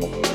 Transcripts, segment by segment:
you.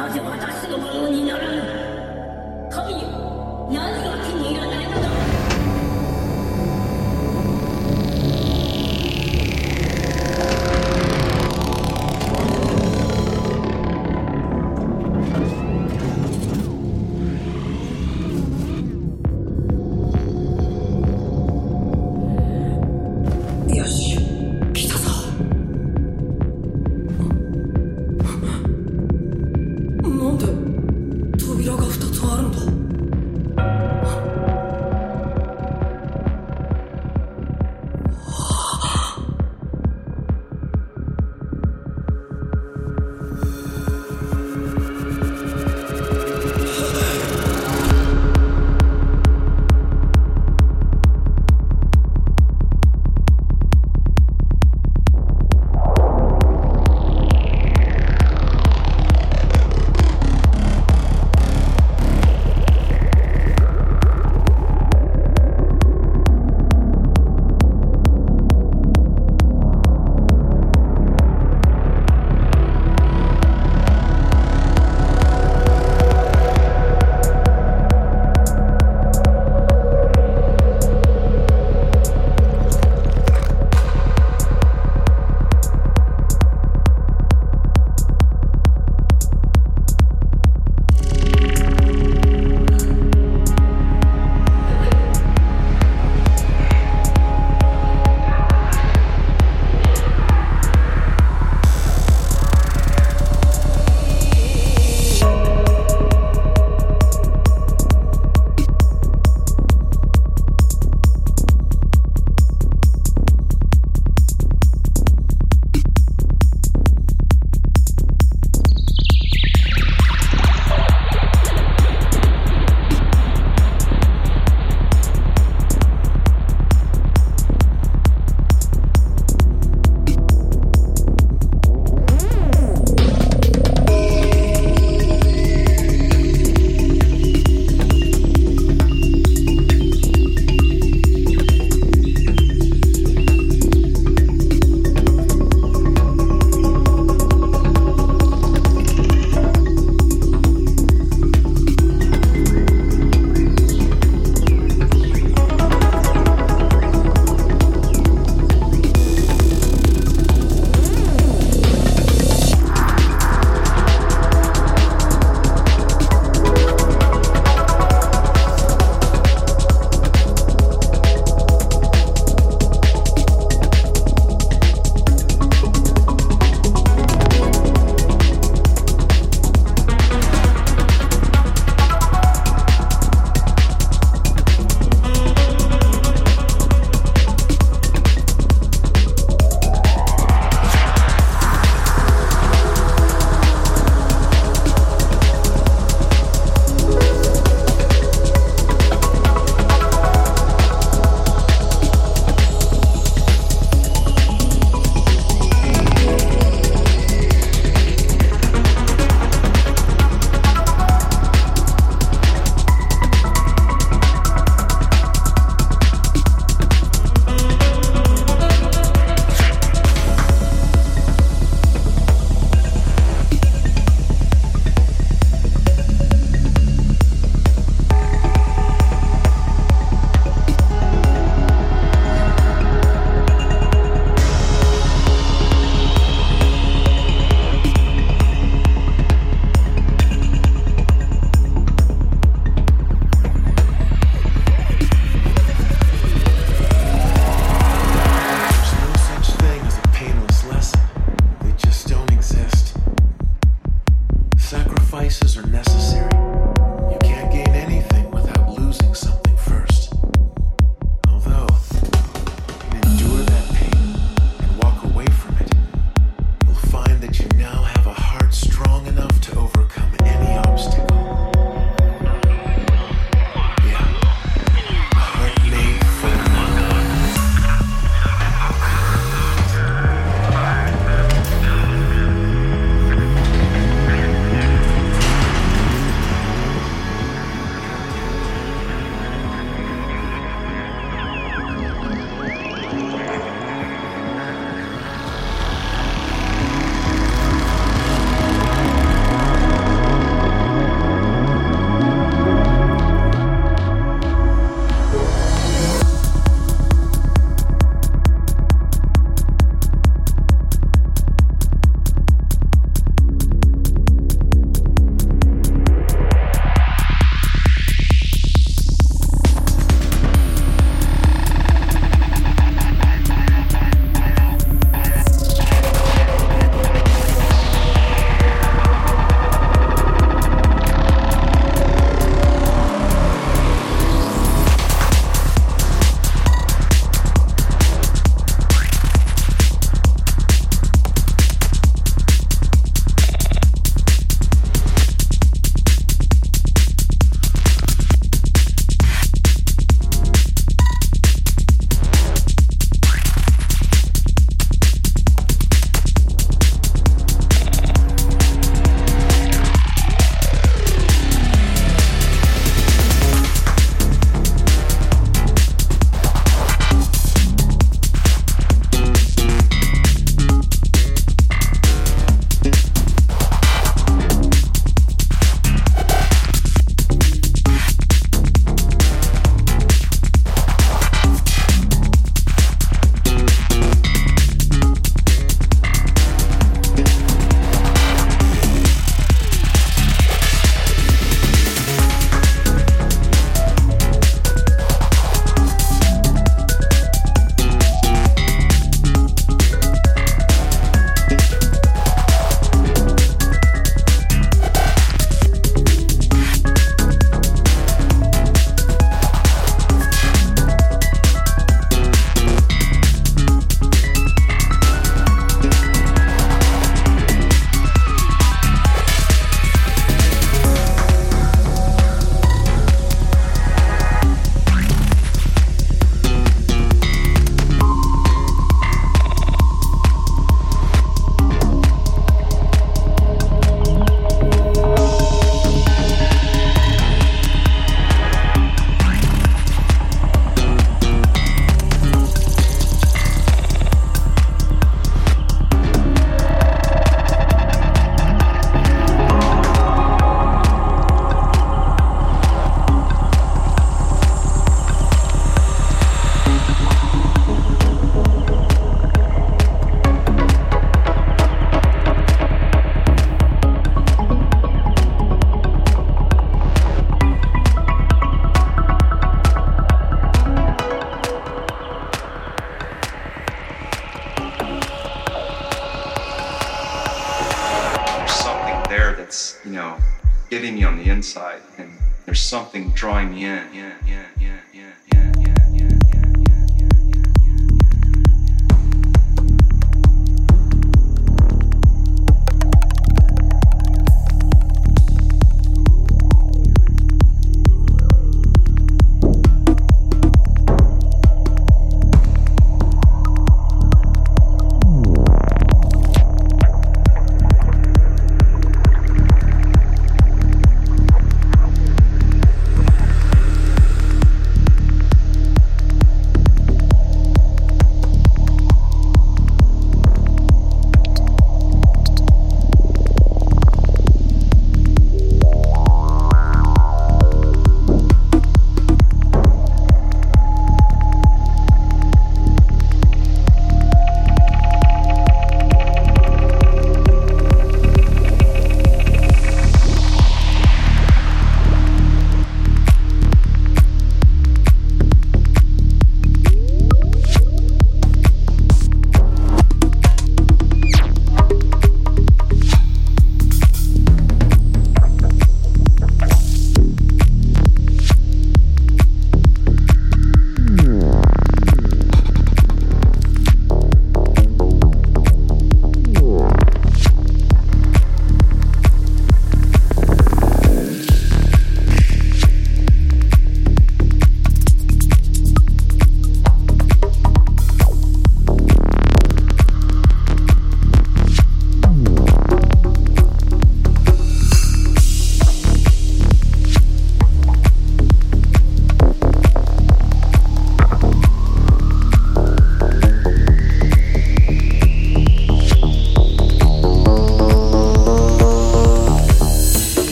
なぜ私のものに